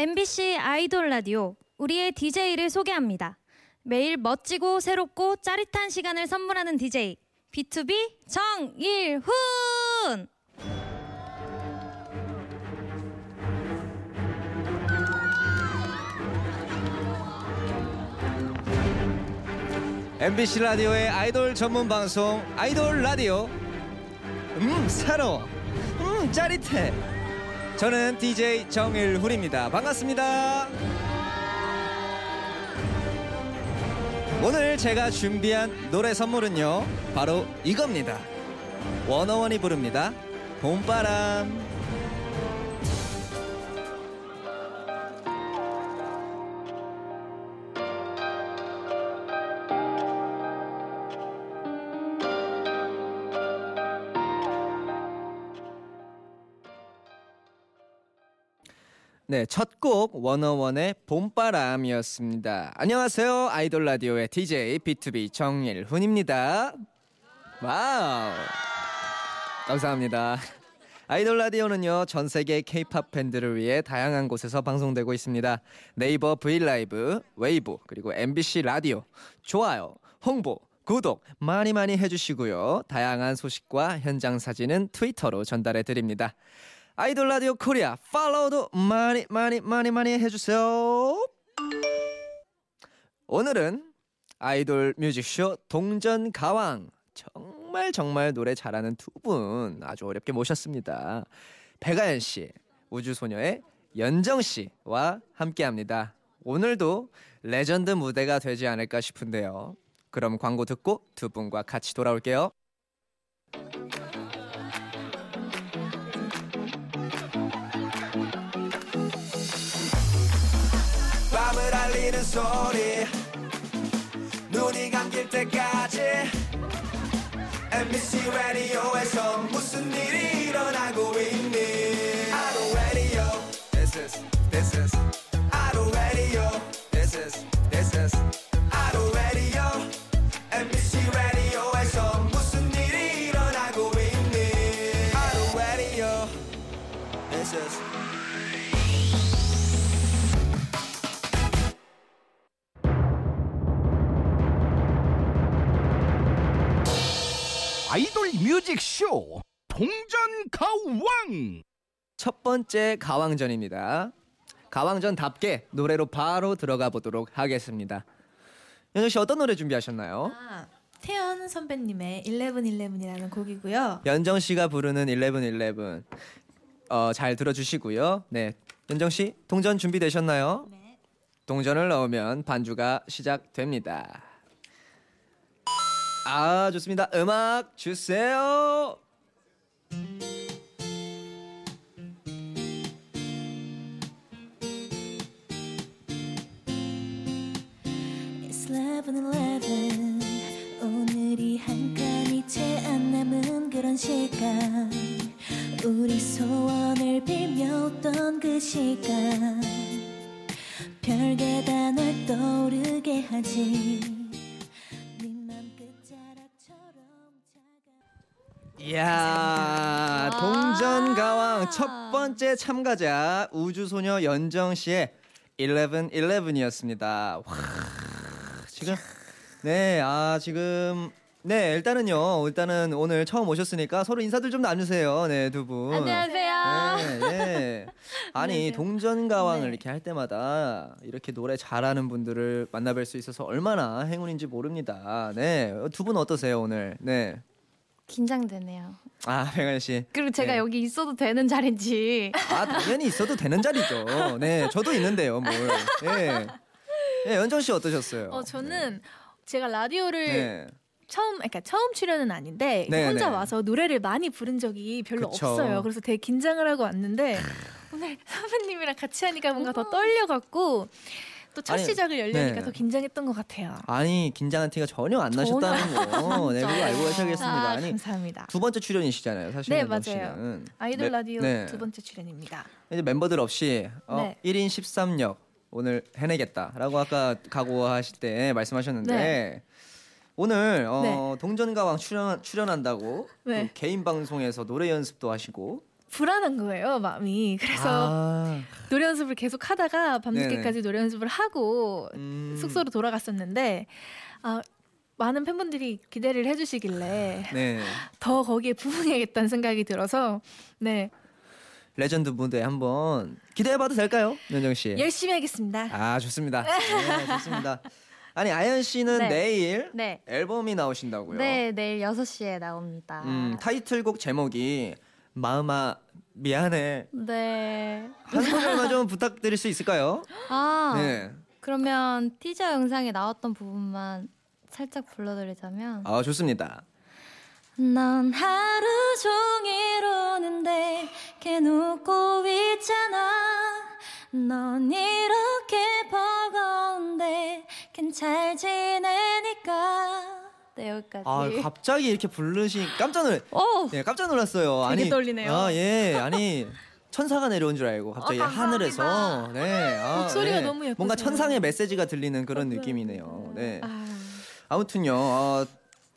MBC 아이돌 라디오 우리의 DJ를 소개합니다. 매일 멋지고 새롭고 짜릿한 시간을 선물하는 DJ B2B 정일훈. MBC 라디오의 아이돌 전문 방송 아이돌 라디오 음 새로워 음 짜릿해 저는 DJ 정일훈입니다. 반갑습니다. 오늘 제가 준비한 노래 선물은요 바로 이겁니다. 워너원이 부릅니다. 봄바람 네, 첫곡 워너원의 봄바람이었습니다. 안녕하세요. 아이돌 라디오의 DJ B2B 정일훈입니다. 와우. 감사합니다. 아이돌 라디오는요, 전 세계 K-팝 팬들을 위해 다양한 곳에서 방송되고 있습니다. 네이버 브이라이브, 웨이브, 그리고 MBC 라디오, 좋아요, 홍보, 구독 많이 많이 해주시고요. 다양한 소식과 현장 사진은 트위터로 전달해 드립니다. 아이돌 라디오 코리아 follow도 많이 많이 많이 많이 해주세요. 오늘은 아이돌 뮤직쇼 동전 가왕 정말 정말 노래 잘하는 두 분 아주 어렵게 모셨습니다. 백아연 씨, 우주소녀의 연정 씨와 함께합니다. 오늘도 레전드 무대가 되지 않을까 싶은데요. 그럼 광고 듣고 두 분과 같이 돌아올게요. 소리. 눈이 감길 때까지. MBC 라디오에서 무슨 일이 첫 번째 가왕전입니다. 가왕전답게 노래로 바로 들어가 보도록 하겠습니다. 연정 씨 어떤 노래 준비하셨나요? 아, 태연 선배님의 1111이라는 곡이고요. 연정 씨가 부르는 1111 어, 잘 들어주시고요. 네, 연정 씨 동전 준비되셨나요? 네. 동전을 넣으면 반주가 시작됩니다. 아 좋습니다. 음악 주세요. It's 1111 오늘이 한 칸이 채 안 남은 그런 시간. 우리 소원을 빌며 웃던 그 시간. 별게 다 널 떠오르게 하지. 네맘 끝자락처럼 작아. 이야 동전 가왕 첫 번째 참가자 우주소녀 연정 씨의 1111이었습니다. 와 지금 네 아 지금 네 일단은요 일단은 오늘 처음 오셨으니까 서로 인사들 좀 나누세요 네 두 분. 안녕하세요. 네, 네. 아니 안녕하세요. 동전 가왕을 네. 이렇게 할 때마다 이렇게 노래 잘하는 분들을 만나뵐 수 있어서 얼마나 행운인지 모릅니다. 네 두 분 어떠세요 오늘? 네. 긴장되네요. 아 백안 씨. 그리고 제가 네. 여기 있어도 되는 자리인지. 아 당연히 있어도 되는 자리죠. 네, 저도 있는데요, 뭘. 예. 네, 연정 씨 어떠셨어요? 어 저는 제가 라디오를 네. 처음 그러니까 처음 출연은 아닌데 네, 혼자 네. 와서 노래를 많이 부른 적이 별로 그쵸. 없어요. 그래서 되게 긴장을 하고 왔는데 오늘 선배님이랑 같이 하니까 뭔가 더 떨려갖고 또 첫 시작을 열려니까 네. 더 긴장했던 것 같아요. 아니 긴장한 티가 전혀 안 나셨다는 거. 네, 그거 알고 가셔야겠습니다. 아, 아니 감사합니다. 두 번째 출연이시잖아요, 사실. 네, 맞아요. 씨는. 아이돌 네, 라디오 네. 두 번째 출연입니다. 이제 멤버들 없이 어, 네. 1인 13역 오늘 해내겠다라고 아까 각오하실 때 말씀하셨는데 네. 오늘 어, 동전가왕 출연 출연한다고 네. 또 개인 방송에서 노래 연습도 하시고 불안한 거예요, 마음이. 그래서 아, 노래 연습을 계속 하다가 밤늦게까지 노래 연습을 하고 음. 숙소로 돌아갔었는데 아, 많은 팬분들이 기대를 해주시길래 네. 더 거기에 부응해야겠다는 생각이 들어서 네 레전드 무대 한번 기대해봐도 될까요, 연정 씨? 열심히 하겠습니다. 아 좋습니다. 네, 좋습니다. 아니 아연 씨는 네. 내일 네. 앨범이 나오신다고요? 네, 내일 6시에 나옵니다. 음, 타이틀곡 제목이 마음아 미안해 네. 한 소절만 좀 부탁드릴 수 있을까요? 아, 네. 그러면 티저 영상에 나왔던 부분만 살짝 불러드리자면 아 좋습니다. 넌 하루 종일 오는데 걔놓고 있잖아 넌 이렇게 버거운데 걘 잘 지내니까 네 여기까지 아 갑자기 이렇게 부르시 깜짝 놀 오! 네, 깜짝 놀랐어요. 되게 아니 떨리네요. 아 예, 아니 천사가 내려온 줄 알고 갑자기 어, 하늘에서 네, 아, 목소리가 네. 너무 예쁘세요. 뭔가 천상의 메시지가 들리는 그런 느낌이네요. 네. 아, 아무튼요 어,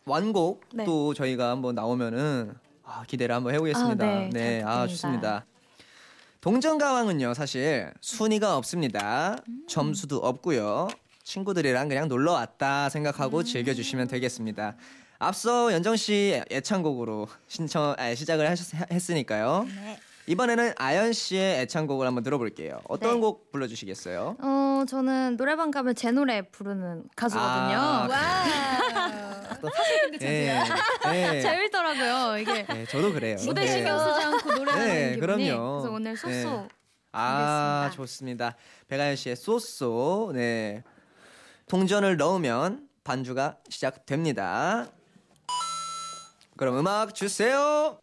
완곡 네. 또 저희가 한번 나오면은 아, 기대를 한번 해보겠습니다. 아, 네, 잘 아. 좋습니다. 동전 가왕은요 사실 순위가 없습니다. 음. 점수도 없고요. 친구들이랑 그냥 놀러 왔다 생각하고 음. 즐겨주시면 되겠습니다. 앞서 연정 씨 애창곡으로 신청 아, 시작을 하셨, 했으니까요. 네. 이번에는 아연 씨의 애창곡을 한번 들어볼게요. 어떤 네. 곡 불러주시겠어요? 어 저는 노래방 가면 제 노래 부르는 가수거든요 아, 와. 네, 네. 재밌더라고요 이게 네, 저도 그래요. 무대 네. 신경 쓰지 않고 노래하는 네, 기분이 그럼요. 그래서 오늘 소소 네. 아 알겠습니다. 좋습니다. 백아연 씨의 쏘쏘 네 동전을 넣으면 반주가 시작됩니다. 그럼 음악 주세요.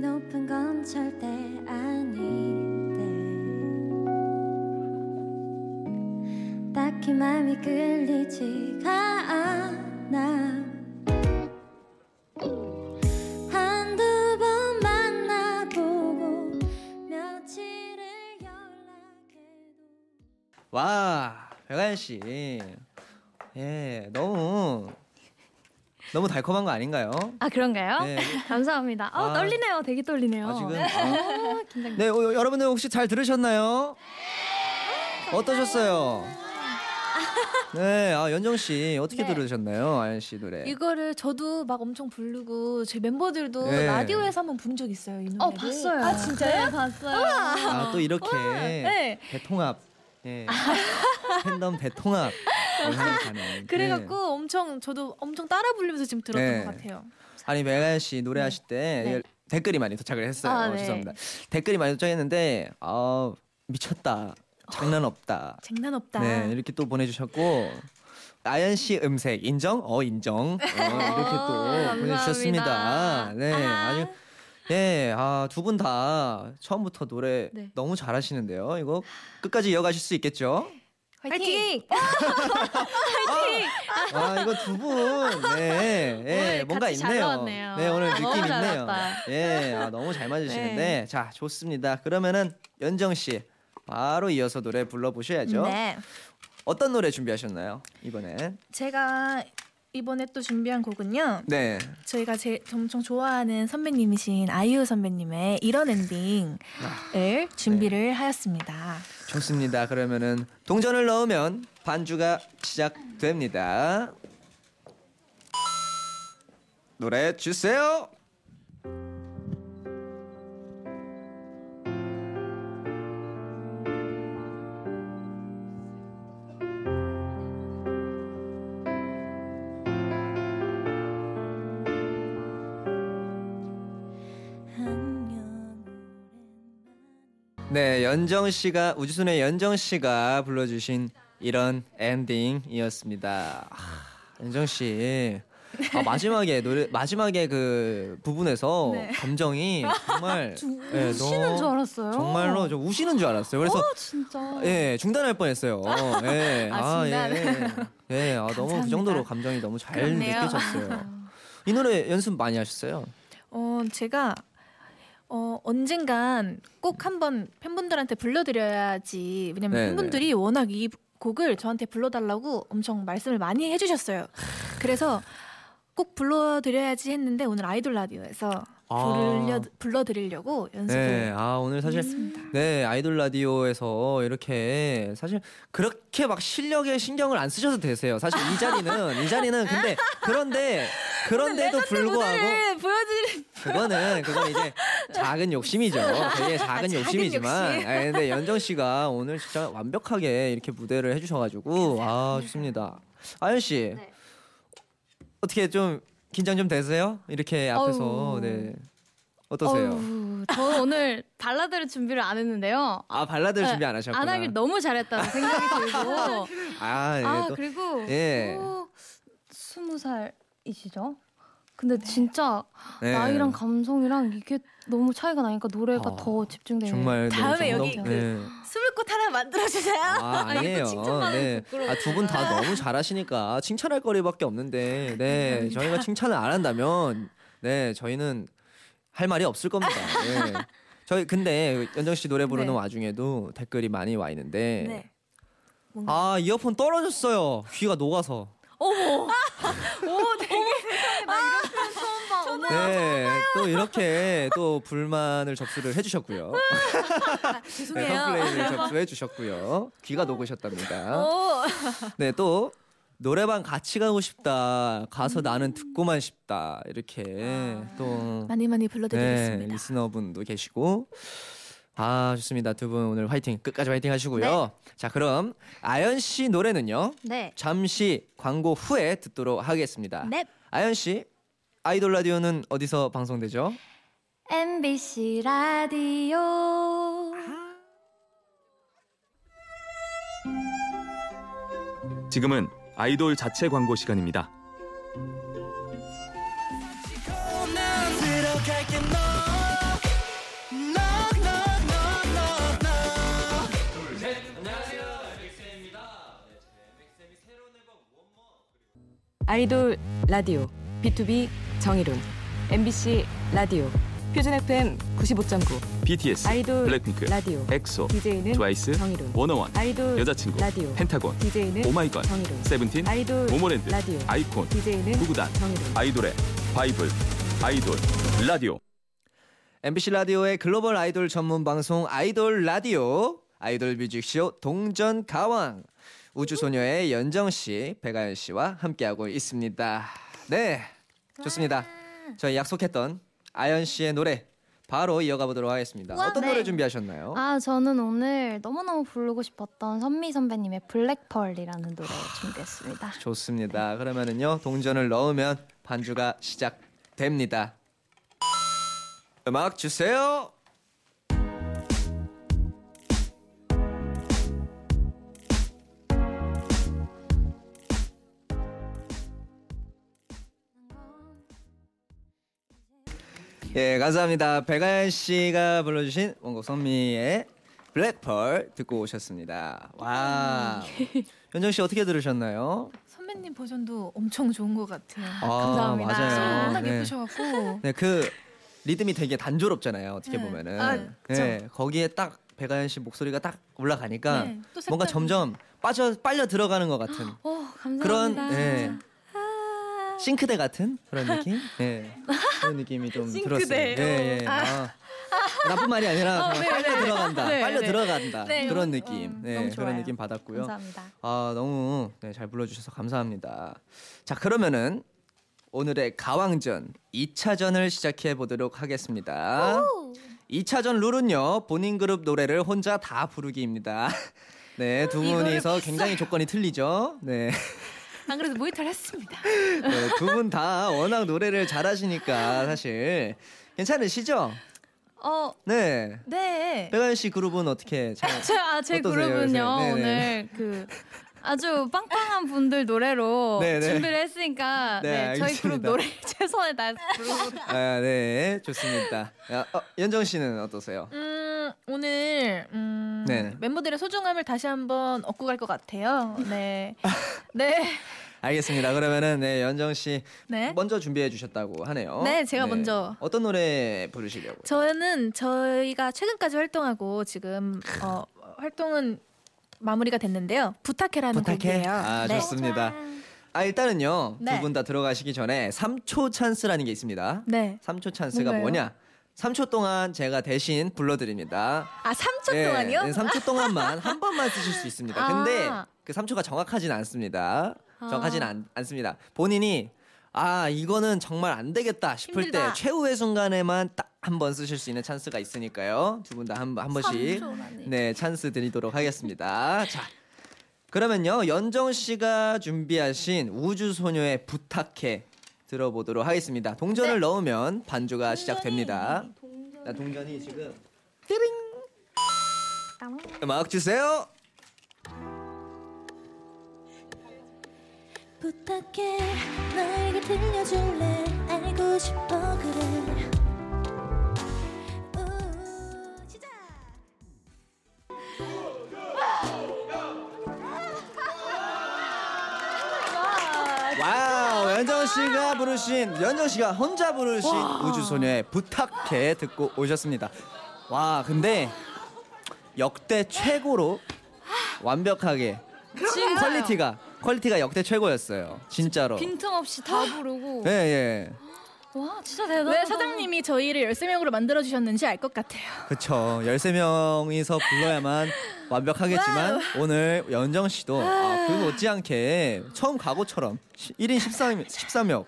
높은 건 절대 아닌데. 딱히 마음이 끌리지가 않아. 한두 번 만나보고 며칠을 연락해도. 와 백아연 씨, 예 너무 너무 달콤한 거 아닌가요? 아 그런가요? 네. 감사합니다. 아, 아. 떨리네요. 되게 떨리네요. 아, 지금 아, 아, 긴장. 네 어, 여러분들 혹시 잘 들으셨나요? 어떠셨어요? 네, 아 연정 씨 어떻게 네. 들으셨나요, 아연 씨 노래? 이거를 저도 막 엄청 부르고 제 멤버들도 네. 라디오에서 한번 본 적 있어요. 이 노래를. 어 봤어요. 아 진짜요? 네, 봤어요. 아또 이렇게 네. 대통합, 예, 팬덤 대통합. 그래갖고 네. 엄청 저도 엄청 따라 부르면서 지금 들었던 네. 것 같아요. 아니 메가연 씨 노래하실 때 네. 댓글이 많이 도착을 했어요. 아, 네. 죄송합니다. 댓글이 많이 도착했는데 아 미쳤다, 장난 없다. 장난 없다. 네 이렇게 또 보내주셨고 아연 씨 음색 인정? 어 인정. 어, 이렇게 또. 보내주셨습니다. 네 아하. 아주 예, 아, 두 분 다 처음부터 노래 네. 너무 잘하시는데요. 이거 끝까지 이어가실 수 있겠죠? 화이팅! 아, 이거 두 분, 네, 예, 뭔가 있네요. 네, 오늘 느낌 잘 있네요. 예, 아, 너무 잘 맞으시는데, 네. 자, 좋습니다. 그러면은 연정 씨, 바로 이어서 노래 불러보셔야죠. 네. 어떤 노래 준비하셨나요 이번엔? 제가 이번에 또 준비한 곡은요. 네, 저희가 제 엄청 좋아하는 선배님이신 아이유 선배님의 이런 엔딩을 준비를 하였습니다. 좋습니다. 그러면은 동전을 넣으면 반주가 시작됩니다. 노래 주세요. 네, 연정 씨가 우주순의 연정 씨가 불러주신 이런 엔딩이었습니다. 아, 연정 씨. 아, 마지막에 노래 마지막에 그 부분에서 네. 감정이 정말 예, 우시는 너무- 줄 알았어요. 정말로 좀 우시는 줄 알았어요. 그래서 어, 진짜. 예 중단할 뻔했어요. 예, 아, 중단. 예, 예, 아, 너무 그. 정도로 감정이 너무 잘 그렇네요. 느껴졌어요. 이 노래 연습 많이 하셨어요? 어, 제가 어, 언젠간 꼭 한번 팬분들한테 불러드려야지. 왜냐면 네네. 팬분들이 워낙 이 곡을 저한테 불러달라고 엄청 말씀을 많이 해주셨어요. 그래서 꼭 불러드려야지 했는데 오늘 아이돌 라디오에서 부르려, 불러 드리려고 연습을 네, 아 오늘 사실 했습니다. 네 아이돌 라디오에서 이렇게 사실 그렇게 막 실력에 신경을 안 쓰셔도 되세요. 사실 이 자리는 이 자리는 근데 그런데 그런데도 불구하고 보여드릴 그거는 그건 이제 작은 욕심이죠. 되게 작은 작은 욕심이지만. 욕심. 아 근데 연정 씨가 오늘 진짜 완벽하게 이렇게 무대를 해주셔가지고 아 좋습니다. 아연 씨 네. 어떻게 좀 긴장 좀 되세요? 이렇게 앞에서 어우. 네 어떠세요? 어우, 저 오늘 발라드를 준비를 안 했는데요. 아 발라드를 네, 준비 안 하셨구나. 안 하길 너무 잘했다는 생각이 들고. 아, 예, 아 또 그리고 예. 또 스무 살이시죠? 근데 진짜 네. 나이랑 감성이랑 이게 너무 차이가 나니까 노래가 아, 더 집중되는. 정말 네, 다음에 여기 그 네. 스물꽃 하나 만들어 주세요. 아, 아니에요. 칭찬받으면 네. 아, 두 분 다 너무 잘하시니까 칭찬할 거리밖에 없는데, 네. 저희가 칭찬을 안 한다면, 네. 저희는 할 말이 없을 겁니다. 네. 저희, 근데 연정 씨 노래 부르는 네. 와중에도 댓글이 많이 와 있는데, 네. 뭔가 아, 이어폰 떨어졌어요. 귀가 녹아서. 오 되게 네. 또 이렇게 또 불만을 접수를 해주셨고요. 네, 죄송해요. 컴플레인을 접수해 주셨고요. 귀가 녹으셨답니다. 오 네, 또 노래방 같이 가고 싶다. 가서 나는 듣고만 싶다. 이렇게 또 많이 많이 네, 불러드리겠습니다. 리스너분도 계시고 아, 좋습니다. 두 분 오늘 화이팅. 끝까지 화이팅 하시고요. 자, 그럼 아연 씨 노래는요. 네. 잠시 광고 후에 듣도록 하겠습니다. 넵. 아연 씨 아이돌 라디오는 어디서 방송되죠? MBC 라디오. 지금은 아이돌 자체 광고 시간입니다. 아이돌 라디오 비투비 정일훈 MBC 라디오 표준 FM 95.9 BTS, 아이돌 블랙핑크, 라디오 엑소, DJ는 트와이스, 정일훈 워너원, 아이돌 여자친구, 라디오 펜타곤, DJ는 오마이걸, 정일훈 세븐틴, 아이돌 모모랜드, 라디오 아이콘, DJ는 구구단, 정일훈 아이돌의 바이블, 아이돌 라디오. MBC 라디오의 글로벌 아이돌 전문 방송 아이돌 라디오 아이돌 뮤직쇼 동전 가왕 우주소녀의 연정 씨, 백아연 씨와 함께하고 있습니다. 네, 좋습니다. 저희 약속했던 아연 씨의 노래 바로 이어가 보도록 하겠습니다. 와, 어떤 네. 노래 준비하셨나요? 아 저는 오늘 너무너무 부르고 싶었던 선미 선배님의 블랙펄이라는 노래 준비했습니다. 좋습니다. 그러면은요 동전을 넣으면 반주가 시작됩니다. 음악 주세요. 예, 감사합니다. 백아연 씨가 불러주신 원곡 선미의 블랙펄 듣고 오셨습니다. 와, 현정 씨 어떻게 들으셨나요? 선배님 버전도 엄청 좋은 것 같아요. 아, 감사합니다. 맞아요. 워낙 네. 예쁘셔갖고 네, 그 리듬이 되게 단조롭잖아요. 어떻게 네. 보면은. 아, 네, 거기에 딱 백아연 씨 목소리가 딱 올라가니까 네, 또 뭔가 점점 빠져 빨려 들어가는 것 같은 오 감사합니다. 그런 네, 아, 싱크대 같은 그런 느낌. 네, 그런 느낌이 좀 들었어요. 네, 예. 아. 나쁜 말이 아니라 빨려 들어간다, 네, 빨려 네. 들어간다 네, 그런 너무- 느낌. 음, 네, 그런. 느낌 받았고요. 감사합니다. 아 너무 네, 잘 불러주셔서 감사합니다. 자 그러면은 오늘의 가왕전 2차전을 시작해 보도록 하겠습니다. 2차전 룰은요 본인 그룹 노래를 혼자 다 부르기입니다. 네, 두 분이서 굉장히 조건이 틀리죠. 네, 안 그래도 모니터를 했습니다. 네 두분 다 워낙 노래를 잘하시니까 사실 괜찮으시죠? 어, 네. 네. 백아연 씨 그룹은 어떻게 잘? 제, 아, 제 어떠세요, 그룹은요. 오늘 그 아주 빵빵한 분들 노래로 네네. 준비를 했으니까 네, 네, 저희 그룹. 노래 최선을 다해서 부르고 아, 네, 좋습니다. 야, 어, 연정 씨는 어떠세요? 음, 오늘 음, 네네. 멤버들의 소중함을 다시 한번 얻고 갈 것 같아요. 네. 네. 알겠습니다. 그러면은 네, 연정 씨 네. 먼저 준비해 주셨다고 하네요. 네, 제가 먼저. 어떤 노래 부르시려고? 저는 저희가 최근까지 활동하고 지금 어, 활동은 마무리가 됐는데요. 부탁해라는 부탁해. 곡이에요. 아, 네. 좋습니다. 아 일단은요 네. 두분 다 들어가시기 전에 3초 찬스라는 게 있습니다. 네. 3초 찬스가 뭔가요? 뭐냐? 3초 동안 제가 대신 불러드립니다. 아 3초 네, 동안이요? 네, 3초 동안만 한 번만 쓰실 수 있습니다. 아. 근데 그 3초가 정확하진 않습니다. 정확하진 않, 않습니다. 본인이 아 이거는 정말 안 되겠다 싶을 힘들다. 때 최후의 순간에만 딱 한 번 쓰실 수 있는 찬스가 있으니까요. 두 분 다 한 한 번씩 네 찬스 드리도록 하겠습니다. 자 그러면요 연정 씨가 준비하신 우주 소녀의 부탁해 들어보도록 하겠습니다. 동전을 넣으면 반주가 시작됩니다. 나 동전이 지금 띠링 음악 주세요. 부탁해. 나에게 들려줄래? 알고 싶어 그래. 우, 시작! 와우 연정 씨가 부르신 연정 씨가 혼자 부르신 우주 소녀의 부탁해 듣고 오셨습니다. 와 근데 역대 최고로 완벽하게 quality가 quality가 역대 최고였어요. 진짜로. 빈틈없이 다 부르고. 예 예. 와 진짜 대단하다. 왜 사장님이 저희를 13명으로 만들어 주셨는지 알 것 같아요. 그쵸. 13명이서 불러야만 완벽하겠지만 오늘 연정 씨도 아, 그 못지않게 처음 각오처럼 1인 13, 13명.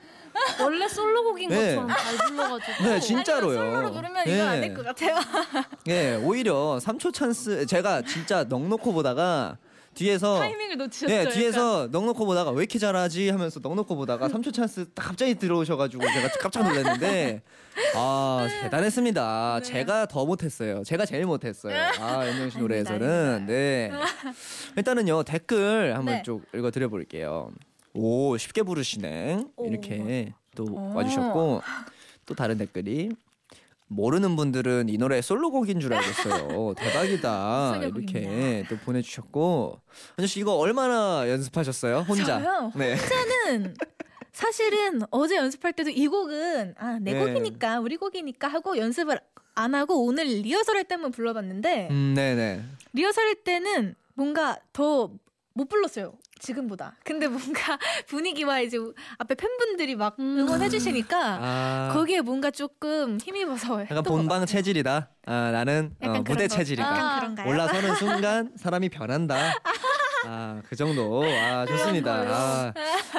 원래 솔로곡인 네. 것처럼 잘 불러가지고. 네, 진짜로요. 솔로로 부르면 예. 이거 안될 것 같아요. 예, 오히려 3초 찬스 제가 진짜 넉넉히 보다가 뒤에서 타이밍을 놓치셨어요. 예, 뒤에서 넉넉히 보다가 왜 이렇게 잘하지 하면서 넉넉히 보다가 3초 찬스 딱 갑자기 들어오셔가지고 제가 깜짝 놀랐는데 아 대단했습니다. 제가 더 못했어요. 제가 제일 못했어요. 아 연정 씨 노래에서는 네 일단은요 댓글 한번 네. 쭉 읽어드려 볼게요. 오 쉽게 부르시네 이렇게 또 오. 와주셨고 또 다른 댓글이 모르는 분들은 이 노래 솔로곡인 줄 알겠어요. 대박이다. 이렇게 또 보내주셨고 현정 씨 이거 얼마나 연습하셨어요? 혼자? 저요? 네. 저는 사실은 어제 연습할 때도 이 곡은 아내 네. 곡이니까 우리 곡이니까 하고 연습을 안 하고 오늘 리허설 할 때만 불러봤는데 음, 네네. 리허설 할 때는 뭔가 더 못 불렀어요. 지금보다. 근데 뭔가 분위기와 이제 앞에 팬분들이 막 음. 응원해 주시니까 아, 거기에 뭔가 조금 힘입어서 약간 본방. 체질이다. 아, 나는 어, 무대. 체질이다. 그런가요? 올라서는 순간 사람이 변한다. 아, 그 정도. 아, 좋습니다. 아,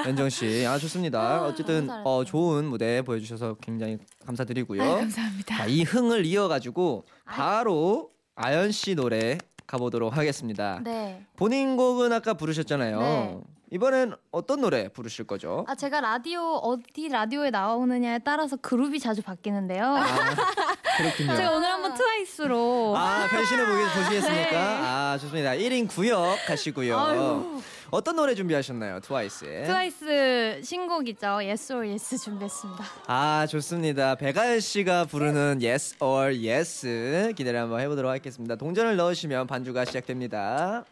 연정 씨. 아, 좋습니다. 어쨌든 너무 어, 좋은 무대 보여 주셔서 굉장히 감사드리고요. 아유, 감사합니다. 자, 이 흥을 이어 가지고 바로 아연 씨 노래 가보도록 하겠습니다. 네. 본인 곡은 아까 부르셨잖아요. 네. 이번엔 어떤 노래 부르실 거죠? 아 제가 라디오 어디 라디오에 나오느냐에 따라서 그룹이 자주 바뀌는데요. 아, 그렇군요. 제가 오늘 한번 트와이스로 아, 변신해 보기 보시겠습니까? 네. 아, 좋습니다. 1인 구역 하시고요. 아유. 어떤 노래 준비하셨나요? 트와이스의? 트와이스 신곡이죠. Yes or Yes 준비했습니다. 아, 좋습니다. 백아연 씨가 부르는 Yes or Yes 기대를 한번 해보도록 하겠습니다. 동전을 넣으시면 반주가 시작됩니다.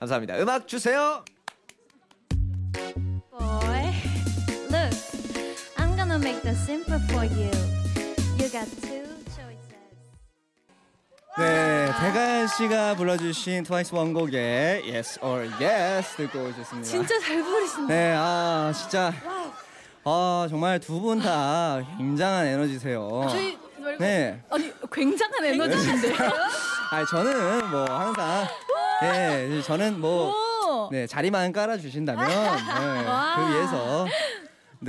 감사합니다. 음악 주세요. This simple for you. You got two choices. 네, 백아연 씨가 불러주신 트와이스 원곡의 Yes or Yes 듣고 오셨습니다. 진짜 잘 부르신다. 네, 아 진짜 아 정말 두 분 다 굉장한 에너지세요. 저희 말고 네, 아니 굉장한 에너지인데요. 아 저는 뭐 항상 예, 저는 뭐 오. 네, 자리만 깔아 주신다면 네, 그 위해서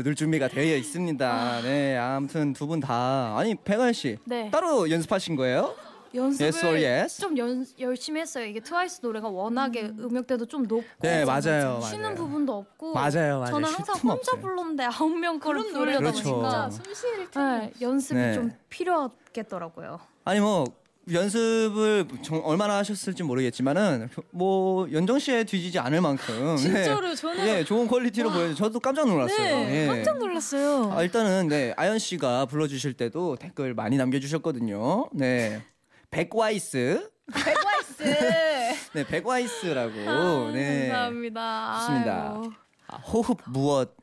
늘 준비가 되어 있습니다. 네, 아무튼 두 분 다 아니 백아연 씨 네. 따로 연습하신 거예요? 연습을 Yes or yes? 좀 연, 열심히 했어요. 이게 트와이스 노래가 워낙에 음. 역대도좀 높고 네, 맞아요, 쉬는 맞아요. 부분도 없고 맞아요, 맞아요. 저는 쉴 항상 틈 혼자 없어요. 불렀는데 아홉 명 거를 부르려다 그렇죠. 보니까 숨쉬를 네, 연습이 네. 좀 필요하겠더라고요. 아니 뭐 연습을 정- 얼마나 하셨을지 모르겠지만은 뭐 연정 씨에 뒤지지 않을 만큼 진짜로 네. 저는 예 좋은 quality로 보여 저도 깜짝 놀랐어요. 네, 예. 깜짝 놀랐어요. 아, 일단은 네 아연 씨가 불러주실 때도 댓글 많이 남겨주셨거든요. 네 백와이스 백와이스. 네 백와이스라고 네 아, 감사합니다. 좋습니다. 아, 호흡 무엇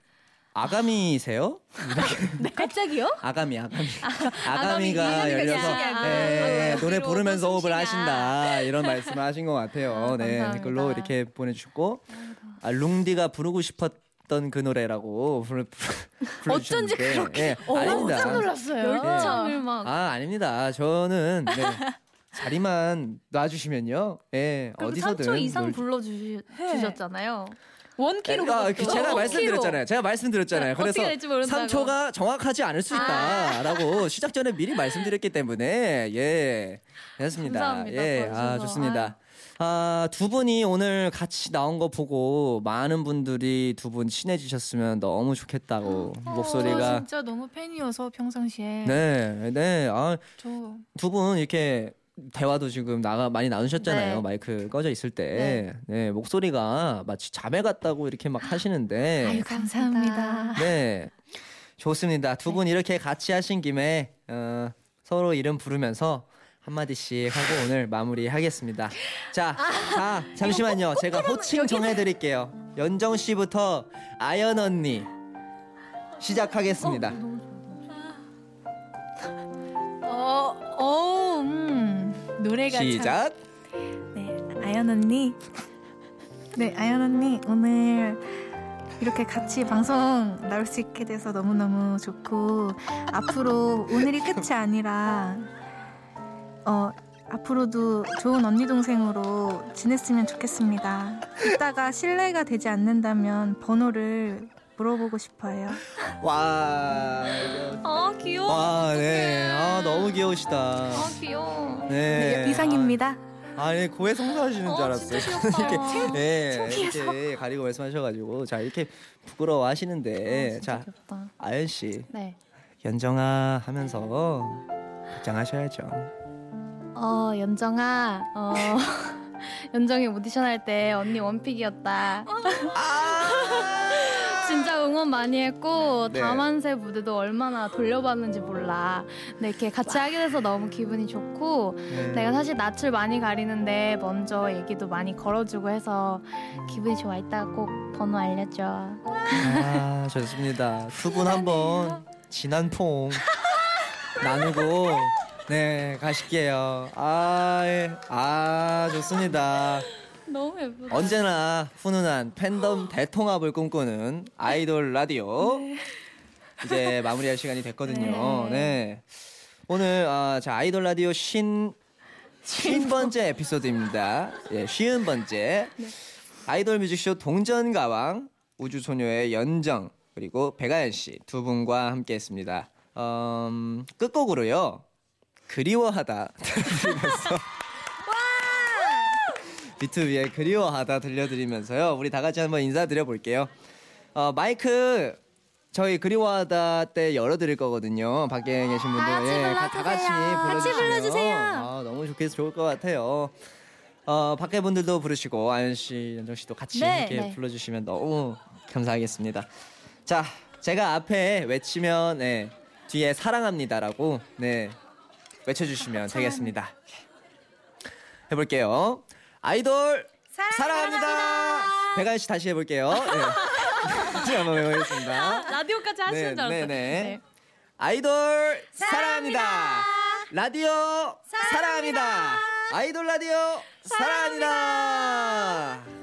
아가미세요? 갑자기요? 아가미 아가미 아가미가 아가미 열려서. 네, 아, 노래 뒤로 부르면서 또 호흡을. 하신다 이런 말씀을 하신 것 같아요. 아, 네 감사합니다. 댓글로 이렇게 보내주셨고 아, 룽디가 부르고 싶었던 그 노래라고 부르, 부르, 어쩐지 그렇게 예, 어, 아닙니다. 깜짝 놀랐어요. 열정을 막 아 아닙니다. 저는 네, 자리만 놔주시면요. 예, 그리고 어디서든 3초 이상 놀- 불러주셨잖아요. 원키로 아, 그 제가 말씀드렸잖아요. 제가 말씀드렸잖아요. 그래서 될지 모른다고. 3초가 정확하지 않을 수 있다라고 시작 전에 미리 말씀드렸기 때문에 예, 됐습니다. 감사합니다. 예, 아. 좋습니다. 아, 두 분이 오늘 같이 나온 거 보고 많은 분들이 두 분 친해지셨으면 너무 좋겠다고 저 목소리가 진짜 너무 팬이어서 평상시에 네, 네. 아, 저두분 이렇게 대화도 지금 나가 많이 나누셨잖아요. 네. 마이크 꺼져 있을 때. 네. 목소리가 마치 자매 같다고 이렇게 막 하시는데. 아유 감사합니다. 네. 좋습니다. 두 분 이렇게 같이 하신 김에 어, 서로 이름 부르면서 한마디씩 하고 오늘 마무리하겠습니다. 자, 자 잠시만요. 제가 호칭 정해드릴게요. 연정 씨부터 아연 언니 시작하겠습니다. 어, 노래가 참- 시작. 네, 아연 언니. 네, 아연 언니 오늘 이렇게 같이 방송 나올 수 있게 돼서 너무너무 좋고 앞으로 오늘이 끝이 아니라 어 앞으로도 좋은 언니 동생으로 지냈으면 좋겠습니다. 이따가 신뢰가 되지 않는다면 번호를 물어보고 싶어요. 와. 아 귀여워. 와, 네. 아, 너무 귀여우시다. 아 귀여워. 네. 네, 이상입니다. 아, 네, 고해 성사하시는 줄 어, 알았어요. 진짜 귀엽다. 네, 이렇게 가리고 말씀하셔가지고 자 이렇게 부끄러워하시는데 자 귀엽다. 아연 씨 네. 연정아 하면서 입장하셔야죠. 어 연정아 어 연정이 오디션 할 때 언니 원픽이었다. 진짜 응원 많이 했고 네. 다만세 무대도 얼마나 돌려봤는지 몰라. 근데 이렇게 같이 하게 돼서 너무 기분이 좋고 네. 내가 사실 낯을 많이 가리는데 먼저 얘기도 많이 걸어주고 해서 기분이 좋아. 이따 꼭 번호 알려줘. 아 좋습니다. 두 분 한번 진한 퐁 나누고 네 가실게요. 아, 예. 아 좋습니다. 너무 예쁘다. 언제나 훈훈한 팬덤 대통합을 꿈꾸는 아이돌 라디오 이제 마무리할 시간이 됐거든요. 네. 오늘 아, 자 아이돌 라디오 신쉰 번째 에피소드입니다. 예, 쉬운 번째. 아이돌 뮤직쇼 동전 가왕 우주소녀의 연정 그리고 백아연 씨 두 분과 함께했습니다. 음, 끝곡으로요 그리워하다 들려드리면서 비투비의 그리워하다 들려드리면서요 우리 다 같이 한번 인사드려 볼게요. 어, 마이크 저희 그리워하다 때 열어드릴 거거든요. 밖에 계신 분들 같이 예, 다, 다 같이 불러주세요. 불러주세요. 아, 너무 좋겠어 좋을 것 같아요. 어, 밖에 분들도 부르시고 아연 씨, 연정 씨도 같이 네, 이렇게 네. 불러주시면 너무 감사하겠습니다. 자, 제가 앞에 외치면 네, 뒤에 사랑합니다라고 네 외쳐주시면 되겠습니다. 해볼게요. 아이돌 사랑합니다. 백아연 씨 다시 해볼게요. 네. 한번 해보겠습니다. 라디오까지 하시는 네, 줄 알았어요. 네, 네. 아이돌 사랑합니다. 라디오 사랑합니다. 아이돌 라디오 사랑합니다.